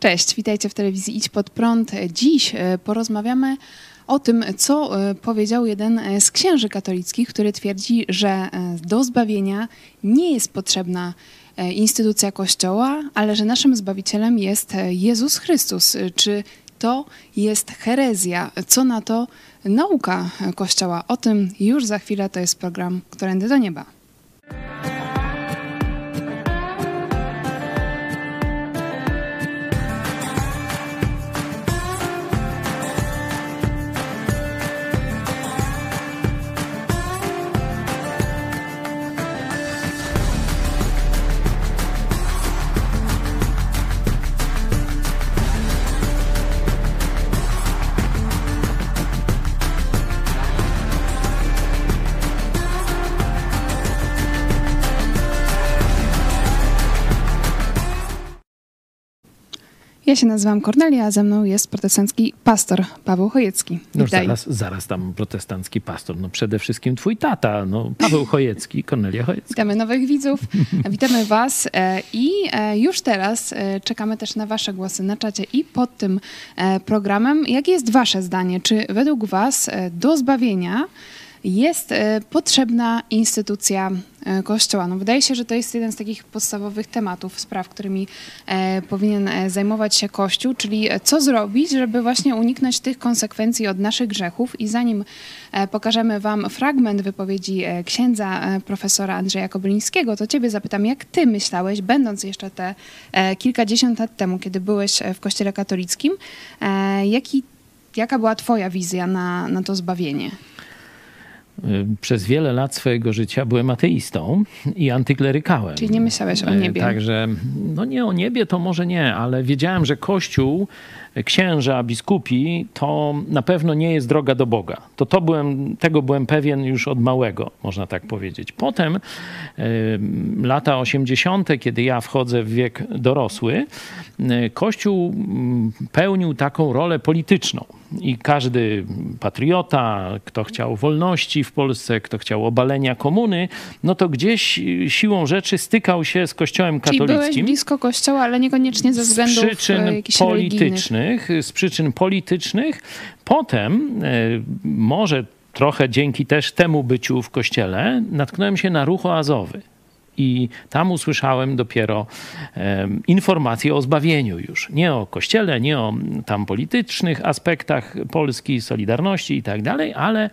Cześć, witajcie w telewizji Idź Pod Prąd. Dziś e, porozmawiamy o tym, co e, powiedział jeden e, z księży katolickich, który twierdzi, że do zbawienia nie jest potrzebna instytucja Kościoła, ale że naszym Zbawicielem jest Jezus Chrystus. Czy to jest herezja? Co na to nauka Kościoła? O tym już za chwilę to jest program Którędy do Nieba. Ja się nazywam Kornelia, a ze mną jest protestancki pastor Paweł Chojecki. No zaraz, zaraz tam protestancki pastor. No przede wszystkim twój tata, no Paweł Chojecki, Kornelia Chojecki. Witamy nowych widzów, witamy was e, i e, już teraz e, czekamy też na wasze głosy na czacie i pod tym programem. Jakie jest wasze zdanie? Czy według was do zbawienia jest e, potrzebna instytucja e, Kościoła. No wydaje się, że to jest jeden z takich podstawowych tematów, spraw, którymi e, powinien zajmować się Kościół, czyli co zrobić, żeby właśnie uniknąć tych konsekwencji od naszych grzechów. I zanim pokażemy Wam fragment wypowiedzi księdza profesora Andrzeja Kobylińskiego, to Ciebie zapytam, jak Ty myślałeś, będąc jeszcze te kilkadziesiąt lat temu, kiedy byłeś w Kościele katolickim, jaki, jaka była Twoja wizja na, na to zbawienie? Y, przez wiele lat swojego życia byłem ateistą i antyklerykałem. Czyli nie myślałeś o niebie. Y, także, no nie o niebie to może nie, ale wiedziałem, że Kościół księża, biskupi, to na pewno nie jest droga do Boga. To, to byłem, tego byłem pewien już od małego, można tak powiedzieć. Potem y, lata 80., kiedy ja wchodzę w wiek dorosły, y, Kościół y, pełnił taką rolę polityczną. I każdy patriota, kto chciał wolności w Polsce, kto chciał obalenia komuny, no to gdzieś siłą rzeczy stykał się z Kościołem katolickim. Czyli byłeś blisko Kościoła, ale niekoniecznie ze względów z przyczyn politycznych politycznych, z przyczyn politycznych. Potem, e, może trochę dzięki też temu byciu w kościele, natknąłem się na ruch oazowy. I tam usłyszałem dopiero um, informacje o zbawieniu już. Nie o kościele, nie o tam politycznych aspektach Polski, Solidarności i tak dalej, ale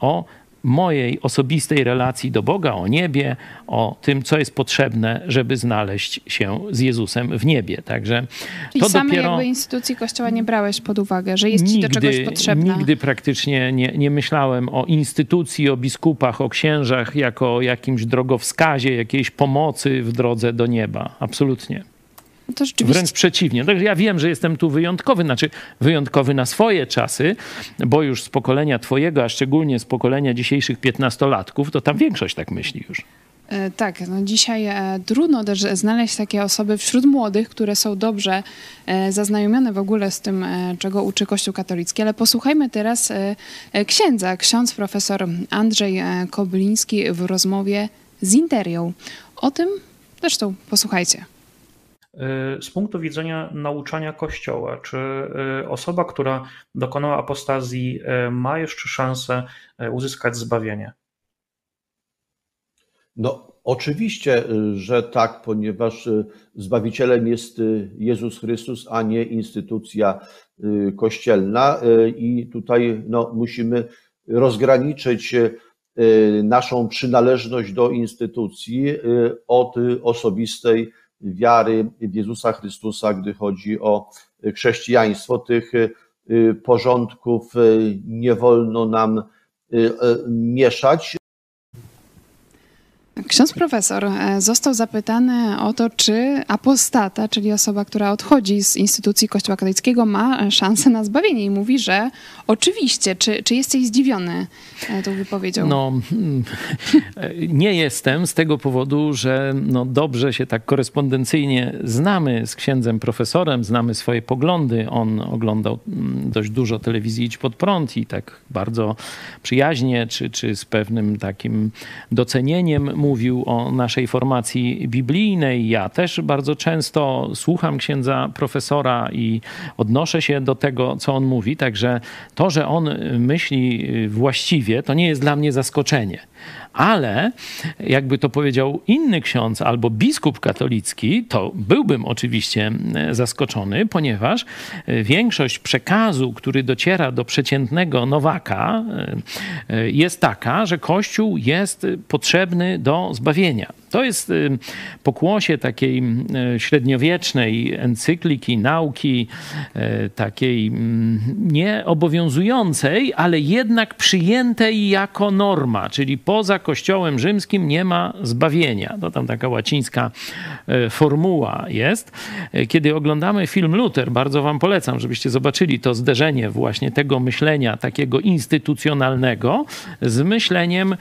o mojej osobistej relacji do Boga, o niebie, o tym, co jest potrzebne, żeby znaleźć się z Jezusem w niebie. Także Czyli to same dopiero... jakby instytucji Kościoła nie brałeś pod uwagę, że jest nigdy, ci do czegoś potrzebna? Nigdy praktycznie nie, nie myślałem o instytucji, o biskupach, o księżach jako jakimś drogowskazie, jakiejś pomocy w drodze do nieba. Absolutnie. To rzeczywiście... Wręcz przeciwnie. Także ja wiem, że jestem tu wyjątkowy, znaczy wyjątkowy na swoje czasy, bo już z pokolenia twojego, a szczególnie z pokolenia dzisiejszych piętnastolatków, to tam większość tak myśli już. E, tak, no dzisiaj e, trudno też znaleźć takie osoby wśród młodych, które są dobrze e, zaznajomione w ogóle z tym, czego uczy Kościół katolicki, ale posłuchajmy teraz księdza, ksiądz profesor Andrzej Kobliński w rozmowie z Interią. O tym zresztą posłuchajcie. Z punktu widzenia nauczania Kościoła, czy osoba, która dokonała apostazji, ma jeszcze szansę uzyskać zbawienie? No, oczywiście, że tak, ponieważ Zbawicielem jest Jezus Chrystus, a nie instytucja kościelna. I tutaj no, musimy rozgraniczyć naszą przynależność do instytucji od osobistej wiary w Jezusa Chrystusa, gdy chodzi o chrześcijaństwo. Tych porządków nie wolno nam mieszać. Ksiądz profesor e, został zapytany o to, czy apostata, czyli osoba, która odchodzi z instytucji Kościoła katolickiego, ma szansę na zbawienie. I mówi, że oczywiście. Czy, czy jesteś zdziwiony e, tą wypowiedzią? No, mm, nie jestem z tego powodu, że no dobrze się tak korespondencyjnie znamy z księdzem profesorem, znamy swoje poglądy. On oglądał mm, dość dużo telewizji Idź Pod Prąd i tak bardzo przyjaźnie, czy, czy z pewnym takim docenieniem mówi, mówił o naszej formacji biblijnej. Ja też bardzo często słucham księdza profesora i odnoszę się do tego, co on mówi. Także to, że on myśli właściwie, to nie jest dla mnie zaskoczenie ale jakby to powiedział inny ksiądz albo biskup katolicki, to byłbym oczywiście e, zaskoczony, ponieważ e, większość przekazu, który dociera do przeciętnego nowaka, e, jest taka, że Kościół jest potrzebny do zbawienia. To jest pokłosie takiej średniowiecznej encykliki, nauki, takiej nieobowiązującej, ale jednak przyjętej jako norma, czyli poza Kościołem rzymskim nie ma zbawienia. To tam taka łacińska formuła jest. Kiedy oglądamy film Luther, bardzo wam polecam, żebyście zobaczyli to zderzenie właśnie tego myślenia takiego instytucjonalnego z myśleniem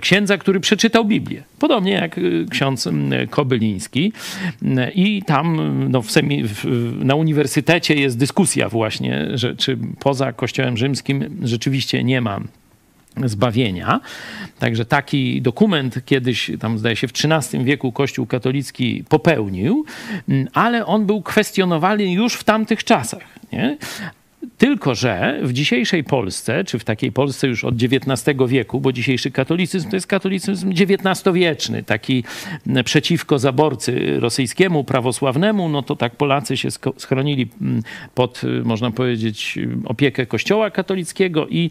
księdza, który przeczytał Biblię. Podobnie jak ksiądz Kobyliński. I tam no, w semi, w, na uniwersytecie jest dyskusja właśnie, że czy poza Kościołem rzymskim rzeczywiście nie ma zbawienia. Także taki dokument kiedyś, tam zdaje się w XIII wieku Kościół katolicki popełnił, ale on był kwestionowany już w tamtych czasach. Nie? Tylko, że w dzisiejszej Polsce, czy w takiej Polsce już od XIX wieku, bo dzisiejszy katolicyzm to jest katolicyzm XIX-wieczny, taki przeciwko zaborcy rosyjskiemu, prawosławnemu, no to tak Polacy się schronili pod, można powiedzieć, opiekę Kościoła katolickiego i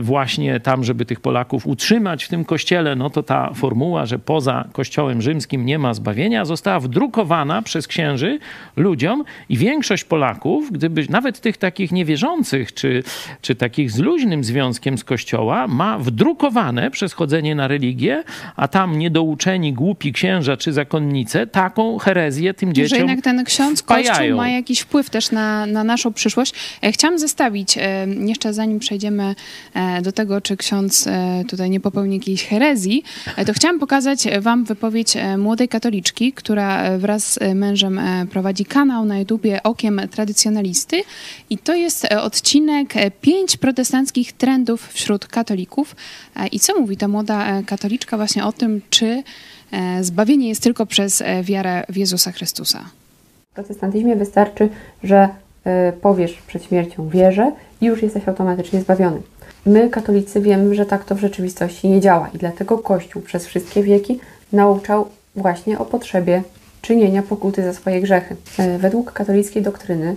właśnie tam, żeby tych Polaków utrzymać w tym kościele, no to ta formuła, że poza Kościołem rzymskim nie ma zbawienia, została wdrukowana przez księży ludziom i większość Polaków, gdyby nawet tych takich takich niewierzących, czy, czy takich z luźnym związkiem z Kościoła, ma wdrukowane przez chodzenie na religię, a tam niedouczeni, głupi księża czy zakonnice taką herezję tym dzieciom Że jednak ten ksiądz Kościół ma jakiś wpływ też na, na naszą przyszłość. E, chciałam zestawić, e, jeszcze zanim przejdziemy e, do tego, czy ksiądz tutaj nie popełni jakiejś herezji, to chciałam pokazać wam wypowiedź młodej katoliczki, która wraz z mężem prowadzi kanał na YouTubie Okiem Tradycjonalisty i to jest e, odcinek e, pięć protestanckich trendów wśród katolików. E, I co mówi ta młoda katoliczka właśnie o tym, czy zbawienie jest tylko przez wiarę w Jezusa Chrystusa? W protestantyzmie wystarczy, że powiesz przed śmiercią wierzę i już jesteś automatycznie zbawiony. My, katolicy, wiemy, że tak to w rzeczywistości nie działa i dlatego Kościół przez wszystkie wieki nauczał właśnie o potrzebie czynienia pokuty za swoje grzechy. Według katolickiej doktryny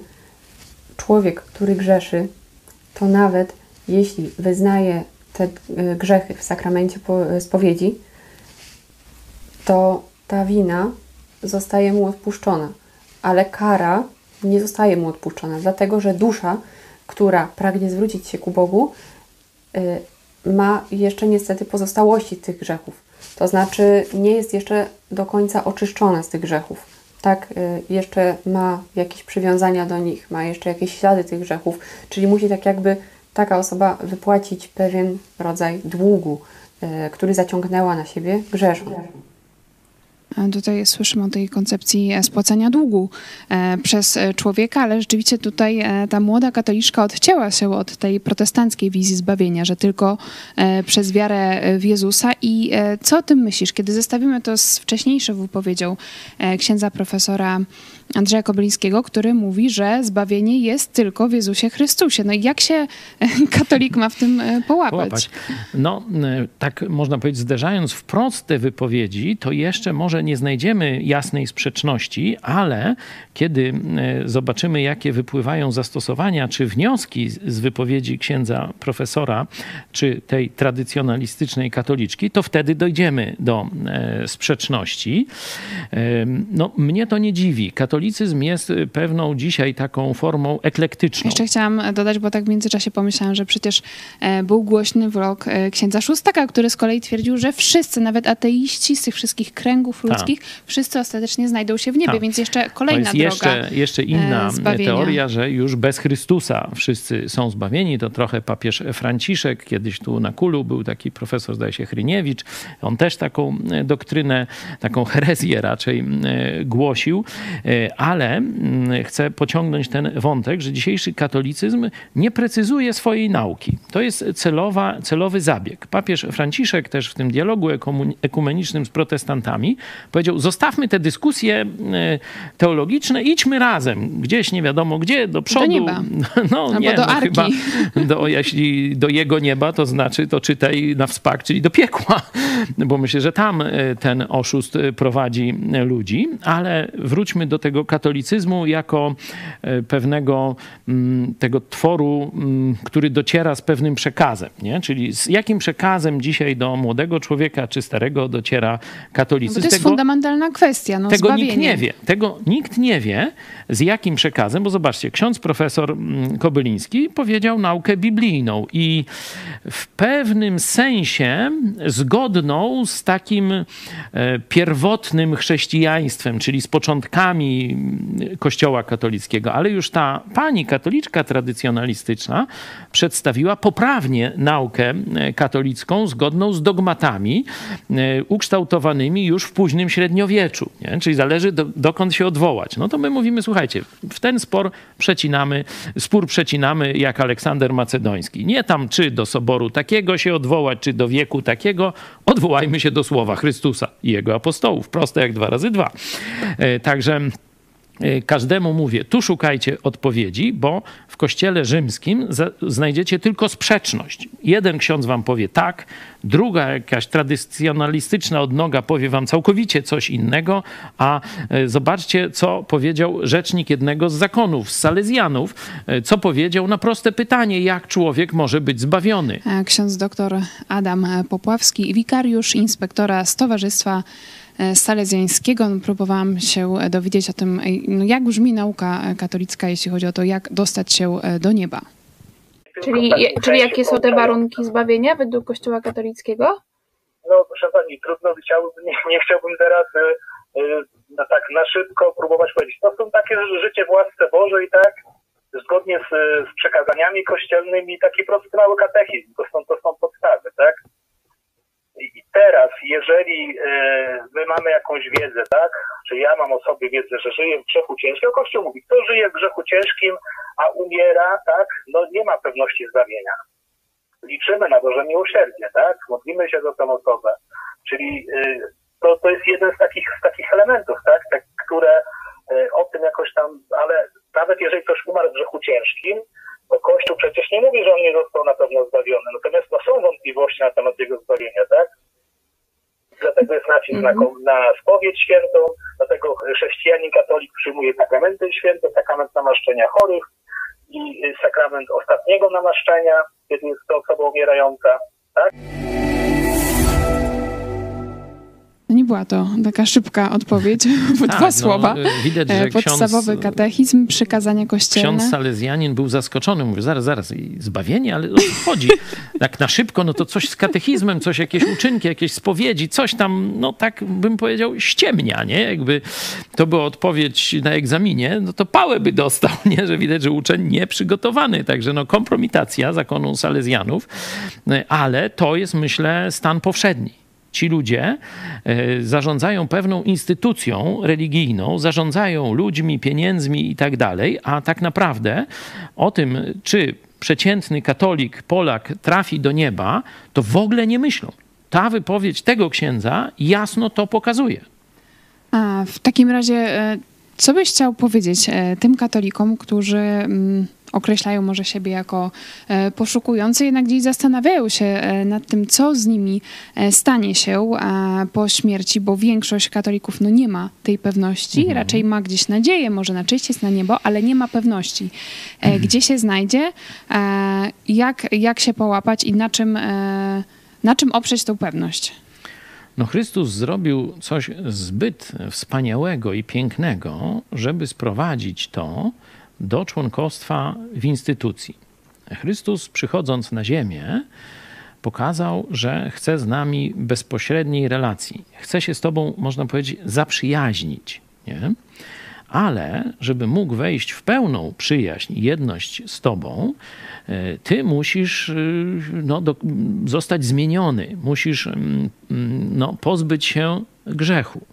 człowiek, który grzeszy, to nawet jeśli wyznaje te e, grzechy w sakramencie e, spowiedzi, to ta wina zostaje mu odpuszczona, ale kara nie zostaje mu odpuszczona, dlatego że dusza, która pragnie zwrócić się ku Bogu, e, ma jeszcze niestety pozostałości tych grzechów. To znaczy nie jest jeszcze do końca oczyszczona z tych grzechów tak, y, jeszcze ma jakieś przywiązania do nich, ma jeszcze jakieś ślady tych grzechów, czyli musi tak jakby taka osoba wypłacić pewien rodzaj długu, y, który zaciągnęła na siebie grzeszą. Tutaj słyszymy o tej koncepcji e, spłacania długu e, przez e, człowieka, ale rzeczywiście tutaj ta młoda katoliczka odcięła się od tej protestanckiej wizji zbawienia, że tylko przez wiarę w Jezusa. I co o tym myślisz, kiedy zestawimy to z wcześniejszą wypowiedzią księdza profesora Andrzeja Kobylińskiego, który mówi, że zbawienie jest tylko w Jezusie Chrystusie. No i jak się katolik ma w tym połapać? połapać? No, tak można powiedzieć, zderzając wprost te wypowiedzi, to jeszcze może nie znajdziemy jasnej sprzeczności, ale kiedy e, zobaczymy, jakie wypływają zastosowania czy wnioski z wypowiedzi księdza profesora, czy tej tradycjonalistycznej katoliczki, to wtedy dojdziemy do e, sprzeczności. E, no, mnie to nie dziwi. Katolicyzm jest pewną dzisiaj taką formą eklektyczną. Jeszcze chciałam dodać, bo tak w międzyczasie pomyślałam, że przecież był głośny wrok księdza Szóstaka, który z kolei twierdził, że wszyscy, nawet ateiści z tych wszystkich kręgów ludzkich, wszyscy ostatecznie znajdą się w niebie, więc jeszcze kolejna to jest droga. Jeszcze, jeszcze inna e, zbawienia. teoria, że już bez Chrystusa wszyscy są zbawieni. To trochę papież Franciszek, kiedyś tu na Kulu był taki profesor, zdaje się, Hryniewicz. On też taką e, doktrynę, taką herezję raczej e, głosił. Ale mm, chcę pociągnąć ten wątek, że dzisiejszy katolicyzm nie precyzuje swojej nauki. To jest celowa, celowy zabieg. Papież Franciszek też w tym dialogu ekumenicznym z protestantami powiedział: Zostawmy te dyskusje teologiczne, idźmy razem, gdzieś nie wiadomo gdzie, do przodu. Do nieba. No, Albo nie, do no, arki. chyba do, jeśli do jego nieba, to znaczy to czytaj na wspak, czyli do piekła, bo myślę, że tam e, ten oszust e, prowadzi ludzi. Ale wróćmy do tego katolicyzmu jako e, pewnego mm, tego tworu, mm, który dociera z pewnym przekazem, nie? Czyli z jakim przekazem dzisiaj do młodego człowieka czy starego dociera katolicyzm. Bo to jest Tego- fundamentalna kwestia, no tego zbawienie. nikt nie wie. Tego nikt nie wie, z jakim przekazem, bo zobaczcie, ksiądz profesor mm, Kobyliński powiedział naukę biblijną i w pewnym sensie zgodną z takim e, pierwotnym chrześcijaństwem, czyli z początkami mm, Kościoła katolickiego, ale już ta pani katoliczka tradycjonalistyczna przedstawiła poprawnie naukę e, katolicką zgodną z dogmatami e, ukształtowanymi już w późnym średniowieczu. Nie? Czyli zależy do, dokąd się odwołać. No to my mówimy, słuchajcie, w ten spor przecinamy, spór przecinamy jak Aleksander Macedoński. Nie tam czy do soboru takiego się odwołać, czy do wieku takiego. Odwołajmy się do słowa Chrystusa i jego apostołów. Proste jak dwa razy dwa. E, Także każdemu mówię, tu szukajcie odpowiedzi, bo w kościele rzymskim znajdziecie tylko sprzeczność. Jeden ksiądz wam powie tak, druga jakaś tradycjonalistyczna odnoga powie wam całkowicie coś innego, a e, zobaczcie, co powiedział rzecznik jednego z zakonów, z Salezjanów, e, co powiedział na proste pytanie, jak człowiek może być zbawiony. E, Ksiądz doktor Adam Popławski, wikariusz inspektora Stowarzystwa Salezjańskiego. No, Próbowałam się dowiedzieć o tym, e, no, jak brzmi nauka e, katolicka, jeśli chodzi o to, jak dostać się e, do nieba. Czyli, je- czyli jakie są te warunki zbawienia według Kościoła katolickiego? No proszę pani, trudno chciałbym, nie, nie chciałbym teraz na, tak na szybko próbować powiedzieć. To są takie że życie w łasce Bożej, tak? Zgodnie z, z przekazaniami kościelnymi, taki prosty mały katechizm. To są, to są podstawy, tak? I teraz, jeżeli y, my mamy jakąś wiedzę, tak? Czy ja mam o sobie wiedzę, że żyję w grzechu ciężkim, Kościół mówi, kto żyje w grzechu ciężkim, a umiera, tak? No nie ma pewności zbawienia liczymy na Boże miłosierdzie, tak? Modlimy się za tę osobę. Czyli y, to, to jest jeden z takich, z takich elementów, tak? tak które y, o tym jakoś tam, ale nawet jeżeli ktoś umarł w grzechu ciężkim, to Kościół przecież nie mówi, że on nie został na pewno zbawiony. Natomiast wątpliwości na temat jego zbawienia, tak? Dlatego jest nacisk na, ko- na spowiedź świętą, dlatego chrześcijanin katolik przyjmuje sakramenty święte, sakrament namaszczenia chorych i y, sakrament ostatniego namaszczenia, kiedy jest to osoba umierająca. Nie była to taka szybka odpowiedź, bo Tak, dwa no, słowa. y, widać, że E, Podstawowy ksiądz- katechizm, przykazania kościelne. Ksiądz Salezjanin był zaskoczony. Mówił, zaraz, zaraz, zbawienie, ale o co chodzi? Tak na szybko, no to coś z katechizmem, coś, jakieś uczynki, jakieś spowiedzi, coś tam, no tak bym powiedział, ściemnia, nie? Jakby to była odpowiedź na egzaminie, no to pałę by dostał, nie? Że widać, że uczeń nieprzygotowany. Także no kompromitacja zakonu Salezjanów, ale to jest, myślę, stan powszedni. Ci ludzie e, zarządzają pewną instytucją religijną, zarządzają ludźmi, pieniędzmi i tak dalej, a tak naprawdę o tym, czy przeciętny katolik, Polak trafi do nieba, to w ogóle nie myślą. Ta wypowiedź tego księdza jasno to pokazuje. A w takim razie, e, co byś chciał powiedzieć e, tym katolikom, którzy mm, określają może siebie jako e, poszukujący, jednak gdzieś zastanawiają się e, nad tym, co z nimi e, stanie się po śmierci, bo większość katolików no, nie ma tej pewności, raczej ma gdzieś nadzieję, może na czyść jest na niebo, ale nie ma pewności, e, gdzie się znajdzie, jak, jak się połapać i na czym, na czym oprzeć tą pewność. No Chrystus zrobił coś zbyt wspaniałego i pięknego, żeby sprowadzić to do członkostwa w instytucji. Chrystus przychodząc na ziemię pokazał, że chce z nami bezpośredniej relacji. Chce się z tobą, można powiedzieć, zaprzyjaźnić. Nie? Ale żeby mógł wejść w pełną przyjaźń jedność z Tobą, e, Ty musisz e, no, do, zostać zmieniony, musisz mm, mm, no, pozbyć się grzechu.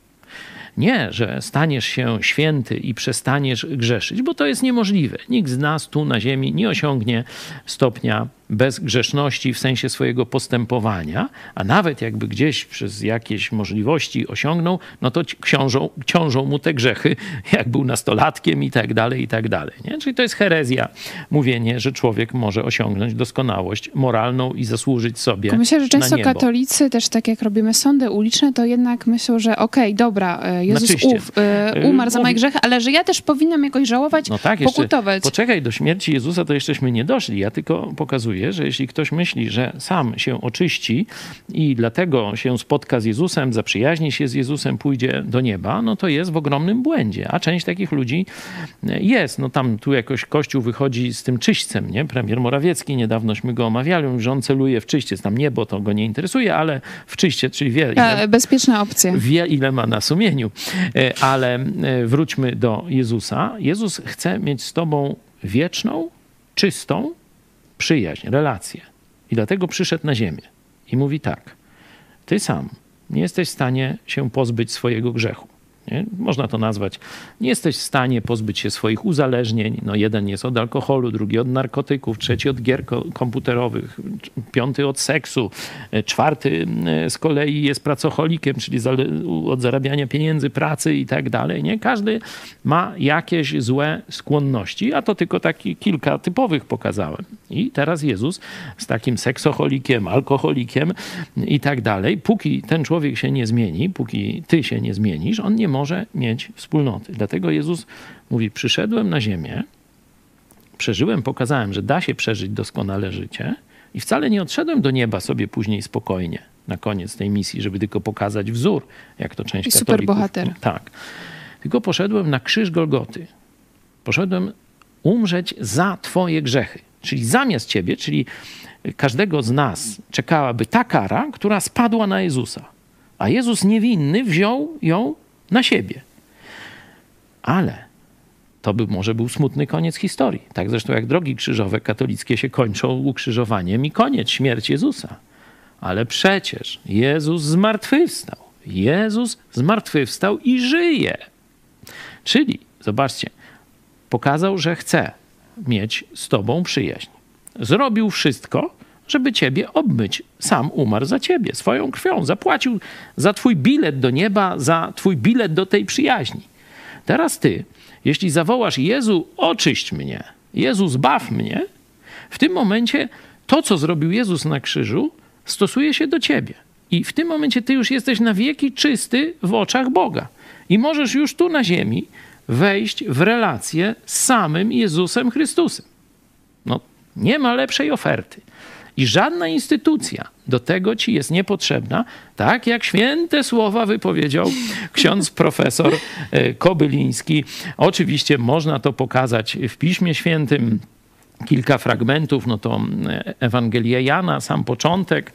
Nie, że staniesz się święty i przestaniesz grzeszyć, bo to jest niemożliwe. Nikt z nas tu na ziemi nie osiągnie stopnia bezgrzeszności w sensie swojego postępowania, a nawet jakby gdzieś przez jakieś możliwości osiągnął, no to książą, ciążą mu te grzechy, jak był nastolatkiem i tak dalej, i tak dalej. Nie? Czyli to jest herezja, mówienie, że człowiek może osiągnąć doskonałość moralną i zasłużyć sobie Myślę, że często niebo. katolicy też tak jak robimy sądy uliczne, to jednak myślą, że okej, okay, dobra, e, Jezus czyście. ów, y, umarł za moje grzechy, ale że ja też powinnam jakoś żałować, no tak, jeszcze, pokutować. Poczekaj, do śmierci Jezusa to jeszcześmy nie doszli. Ja tylko pokazuję, że jeśli ktoś myśli, że sam się oczyści i dlatego się spotka z Jezusem, zaprzyjaźni się z Jezusem, pójdzie do nieba, no to jest w ogromnym błędzie. A część takich ludzi jest. No tam tu jakoś Kościół wychodzi z tym czyśćcem, nie? Premier Morawiecki, niedawnośmy go omawiali, że on celuje w czyściec. Tam niebo to go nie interesuje, ale w czyście, czyli wie... Ile, bezpieczna opcja. Wie, ile ma na sumieniu. E, ale e, wróćmy do Jezusa. Jezus chce mieć z tobą wieczną, czystą, przyjaźń, relację. I dlatego przyszedł na ziemię i mówi tak: Ty sam nie jesteś w stanie się pozbyć swojego grzechu. Nie? Można to nazwać. Nie jesteś w stanie pozbyć się swoich uzależnień. No, jeden jest od alkoholu, drugi od narkotyków, trzeci od gier komputerowych, piąty od seksu, e, czwarty e, z kolei jest pracocholikiem, czyli od zarabiania pieniędzy, pracy i tak dalej. Nie? Każdy ma jakieś złe skłonności, a to tylko taki kilka typowych pokazałem. I teraz Jezus z takim seksocholikiem, alkoholikiem i tak dalej, póki ten człowiek się nie zmieni, póki ty się nie zmienisz, on nie może mieć wspólnoty. Dlatego Jezus mówi: Przyszedłem na ziemię, przeżyłem, pokazałem, że da się przeżyć doskonale życie, i wcale nie odszedłem do nieba sobie później spokojnie na koniec tej misji, żeby tylko pokazać wzór, jak to część I katolików. super bohater. Tak. Tylko poszedłem na krzyż Golgoty. Poszedłem umrzeć za twoje grzechy. Czyli zamiast ciebie, czyli każdego z nas czekałaby ta kara, która spadła na Jezusa. A Jezus niewinny wziął ją na siebie. Ale to by może był smutny koniec historii. Tak zresztą jak drogi krzyżowe katolickie się kończą ukrzyżowaniem i koniec, śmierć Jezusa. Ale przecież Jezus zmartwychwstał. Jezus zmartwychwstał i żyje. Czyli, zobaczcie, pokazał, że chce mieć z tobą przyjaźń. Zrobił wszystko, żeby ciebie obmyć. Sam umarł za ciebie, swoją krwią. Zapłacił za twój bilet do nieba, za twój bilet do tej przyjaźni. Teraz ty, jeśli zawołasz Jezu, oczyść mnie, Jezu, zbaw mnie, w tym momencie to, co zrobił Jezus na krzyżu, stosuje się do ciebie. I w tym momencie ty już jesteś na wieki czysty w oczach Boga. I możesz już tu na ziemi wejść w relację z samym Jezusem Chrystusem. No, nie ma lepszej oferty. I żadna instytucja do tego ci jest niepotrzebna, tak jak święte słowa wypowiedział ksiądz profesor e, Kobyliński. Oczywiście można to pokazać w Piśmie Świętym kilka fragmentów, no to e, Ewangelia Jana, sam początek,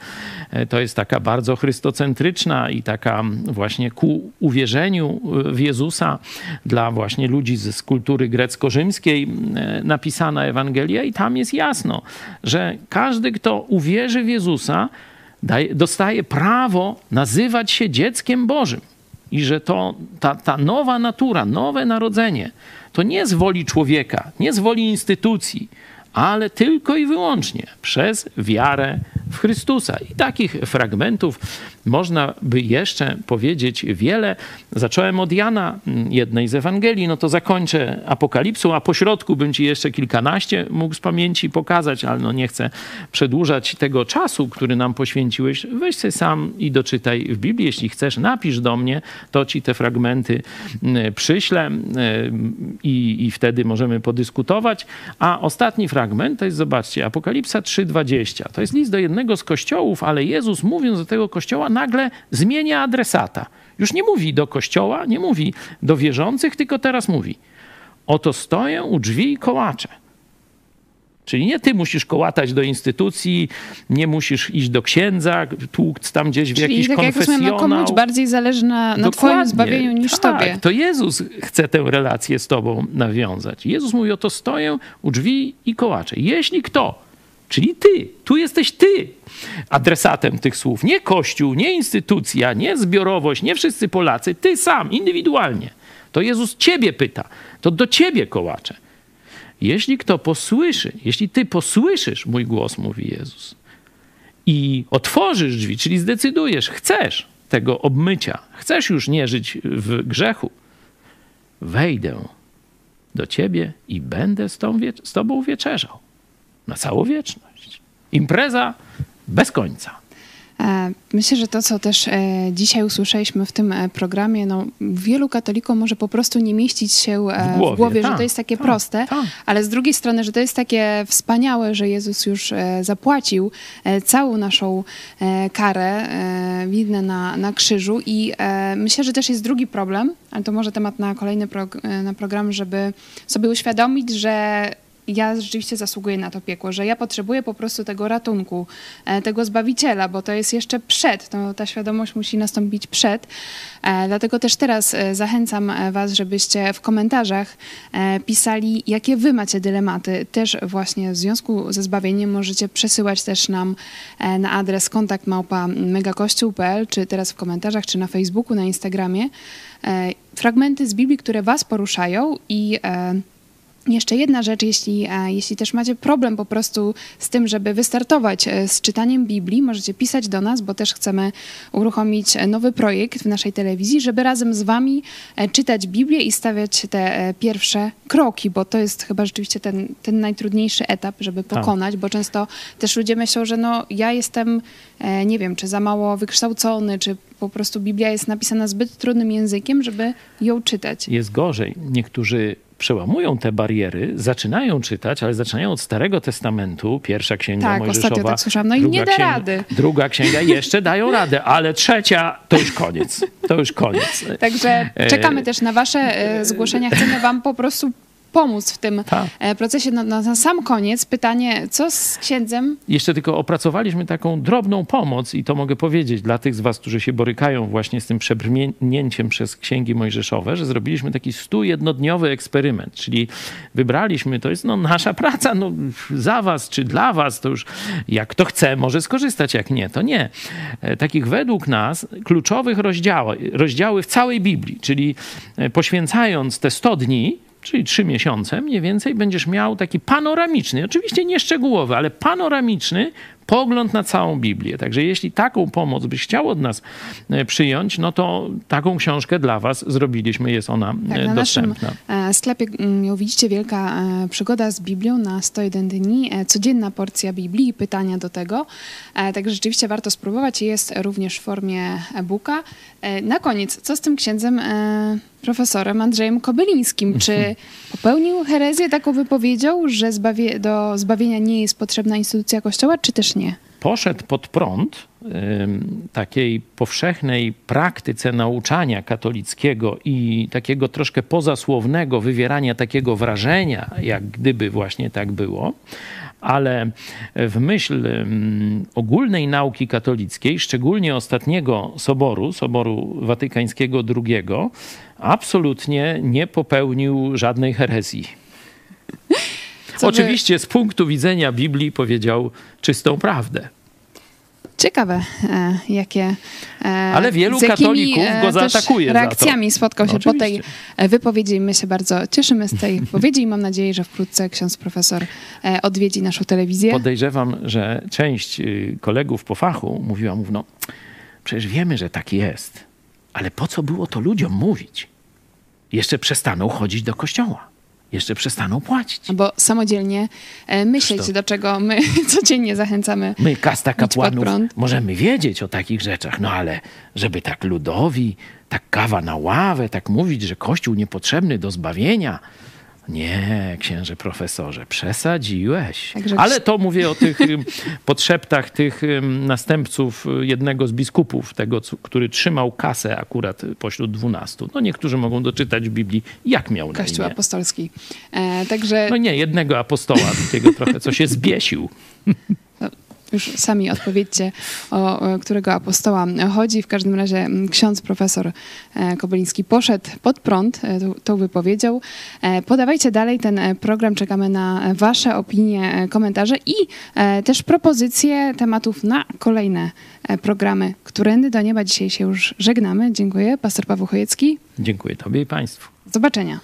e, to jest taka bardzo chrystocentryczna i taka właśnie ku uwierzeniu w Jezusa dla właśnie ludzi z kultury grecko-rzymskiej e, napisana Ewangelia i tam jest jasno, że każdy, kto uwierzy w Jezusa, daje, dostaje prawo nazywać się dzieckiem Bożym. I że to ta, ta nowa natura, nowe narodzenie, to nie z woli człowieka, nie z woli instytucji, ale tylko i wyłącznie przez wiarę w Chrystusa. I takich fragmentów można by jeszcze powiedzieć wiele. Zacząłem od Jana, mm, jednej z Ewangelii, no to zakończę Apokalipsą, a po środku bym ci jeszcze kilkanaście mógł z pamięci pokazać, ale no nie chcę przedłużać tego czasu, który nam poświęciłeś. Weź sobie sam i doczytaj w Biblii. Jeśli chcesz, napisz do mnie, to ci te fragmenty mm, przyślę mm, i, i wtedy możemy podyskutować. A ostatni fragment to jest, zobaczcie, Apokalipsa 3,20. To jest list do jednego z kościołów, ale Jezus mówiąc do tego kościoła nagle zmienia adresata. Już nie mówi do kościoła, nie mówi do wierzących, tylko teraz mówi: Oto stoję u drzwi i kołaczę. Czyli nie ty musisz kołatać do instytucji, nie musisz iść do księdza, tłuc tam gdzieś w Czyli jakiś tak konfesjonał. Jak komuś bardziej zależy na, na twoim zbawieniu niż tak, tobie. To Jezus chce tę relację z tobą nawiązać. Jezus mówi, oto stoję u drzwi i kołaczę. Jeśli kto Czyli ty, tu jesteś ty adresatem tych słów. Nie Kościół, nie instytucja, nie zbiorowość, nie wszyscy Polacy, ty sam, indywidualnie. To Jezus ciebie pyta, to do ciebie kołacze. Jeśli kto posłyszy, jeśli ty posłyszysz mój głos, mówi Jezus, i otworzysz drzwi, czyli zdecydujesz, chcesz tego obmycia, chcesz już nie żyć w grzechu, wejdę do ciebie i będę z, tą, z tobą wieczerzał na całą wieczność. Impreza bez końca. E, myślę, że to, co też e, dzisiaj usłyszeliśmy w tym e, programie, no, wielu katolikom może po prostu nie mieścić się w głowie, w głowie że to jest takie proste, ale z drugiej strony, że to jest takie wspaniałe, że Jezus już zapłacił całą naszą karę widnę na, na krzyżu i myślę, że też jest drugi problem, ale to może temat na kolejny prog na program, żeby sobie uświadomić, że ja rzeczywiście zasługuję na to piekło, że ja potrzebuję po prostu tego ratunku, e, tego Zbawiciela, bo to jest jeszcze przed, to, ta świadomość musi nastąpić przed. E, dlatego też teraz e, zachęcam Was, żebyście w komentarzach pisali, jakie Wy macie dylematy. Też właśnie w związku ze zbawieniem możecie przesyłać też nam na adres kontakt czy teraz w komentarzach, czy na Facebooku, na Instagramie. Fragmenty z Biblii, które Was poruszają i jeszcze jedna rzecz, jeśli, e, jeśli też macie problem po prostu z tym, żeby wystartować e, z czytaniem Biblii, możecie pisać do nas, bo też chcemy uruchomić e, nowy projekt w naszej telewizji, żeby razem z wami czytać Biblię i stawiać te pierwsze kroki, bo to jest chyba rzeczywiście ten, ten najtrudniejszy etap, żeby tak. pokonać, tak. bo często też ludzie myślą, że no ja jestem, nie wiem, czy za mało wykształcony, czy po prostu Biblia jest napisana zbyt trudnym językiem, żeby ją czytać. Jest gorzej. Niektórzy przełamują te bariery, zaczynają czytać, ale zaczynają od Starego Testamentu, pierwsza księga tak, Mojżeszowa. ostatnio tak słyszałam, no i nie da księga, rady. Druga księga jeszcze dają radę, ale trzecia to już koniec. To już koniec. Także czekamy też na wasze e, zgłoszenia. Chcemy wam po prostu pomóc w tym Ta. E, procesie. No, no, na sam koniec pytanie, co z księdzem? Jeszcze tylko opracowaliśmy taką drobną pomoc i to mogę powiedzieć dla tych z was, którzy się borykają właśnie z tym przebrnięciem przez księgi mojżeszowe, że zrobiliśmy taki stu jednodniowy eksperyment, czyli wybraliśmy, to jest no, nasza praca, no, za was czy dla was, to już jak kto chce, może skorzystać, jak nie, to nie. E, takich według nas kluczowych rozdziałów, rozdziały w całej Biblii, czyli e, poświęcając te 100 dni, czyli trzy miesiące mniej więcej, będziesz miał taki panoramiczny, oczywiście nie szczegółowy, ale panoramiczny pogląd na całą Biblię. Także jeśli taką pomoc byś chciał od nas e, przyjąć, no to taką książkę dla was zrobiliśmy, jest ona tak, e, na dostępna. naszym sklepie, mm, ją widzicie, wielka e, przygoda z Biblią na 101 dni, codzienna porcja Biblii i pytania do tego. Także rzeczywiście warto spróbować. Jest również w formie e-booka. Na koniec, co z tym księdzem profesorem Andrzejem Kobylińskim? Czy popełnił herezję taką wypowiedzią, że zbawie, do zbawienia nie jest potrzebna instytucja Kościoła, czy też nie? Poszedł pod prąd takiej powszechnej praktyce nauczania katolickiego i takiego troszkę pozasłownego wywierania takiego wrażenia, jak gdyby właśnie tak było, ale w myśl ogólnej nauki katolickiej, szczególnie ostatniego soboru, Soboru Watykańskiego II, absolutnie nie popełnił żadnej herezji. Co Oczywiście z punktu widzenia Biblii powiedział czystą prawdę. Ciekawe, e, jakie. E, Ale wielu katolików go e, zaatakuje. Reakcjami za spotkał się po tej wypowiedzi. My się bardzo cieszymy z tej wypowiedzi i mam nadzieję, że wkrótce ksiądz profesor odwiedzi naszą telewizję. Podejrzewam, że część y, kolegów po fachu mówiła mu, no przecież wiemy, że tak jest, ale po co było to ludziom mówić? Jeszcze przestaną chodzić do kościoła jeszcze przestaną płacić. Bo samodzielnie e, myśleć, do czego my codziennie zachęcamy. My, kasta kapłanów, możemy wiedzieć o takich rzeczach, no ale żeby tak ludowi, tak kawa na ławę, tak mówić, że Kościół niepotrzebny do zbawienia, nie, księże profesorze, przesadziłeś. Także... Ale to mówię o tych podszeptach tych następców y, jednego z biskupów, tego, który trzymał kasę akurat pośród dwunastu. No niektórzy mogą doczytać w Biblii, jak miał na Kościół imię. apostolski. E, także... No nie, jednego apostoła, takiego trochę, co się zbiesił. Już sami odpowiedzcie, o którego apostoła chodzi. W każdym razie mm, ksiądz profesor e, Kobyliński poszedł pod prąd e, tą- wypowiedzią. E, Podawajcie dalej ten program, czekamy na wasze opinie, komentarze i też propozycje tematów na kolejne programy. Którędy do nieba dzisiaj się już żegnamy. Dziękuję. Pastor Paweł Chojecki. Dziękuję Tobie i Państwu. Do zobaczenia.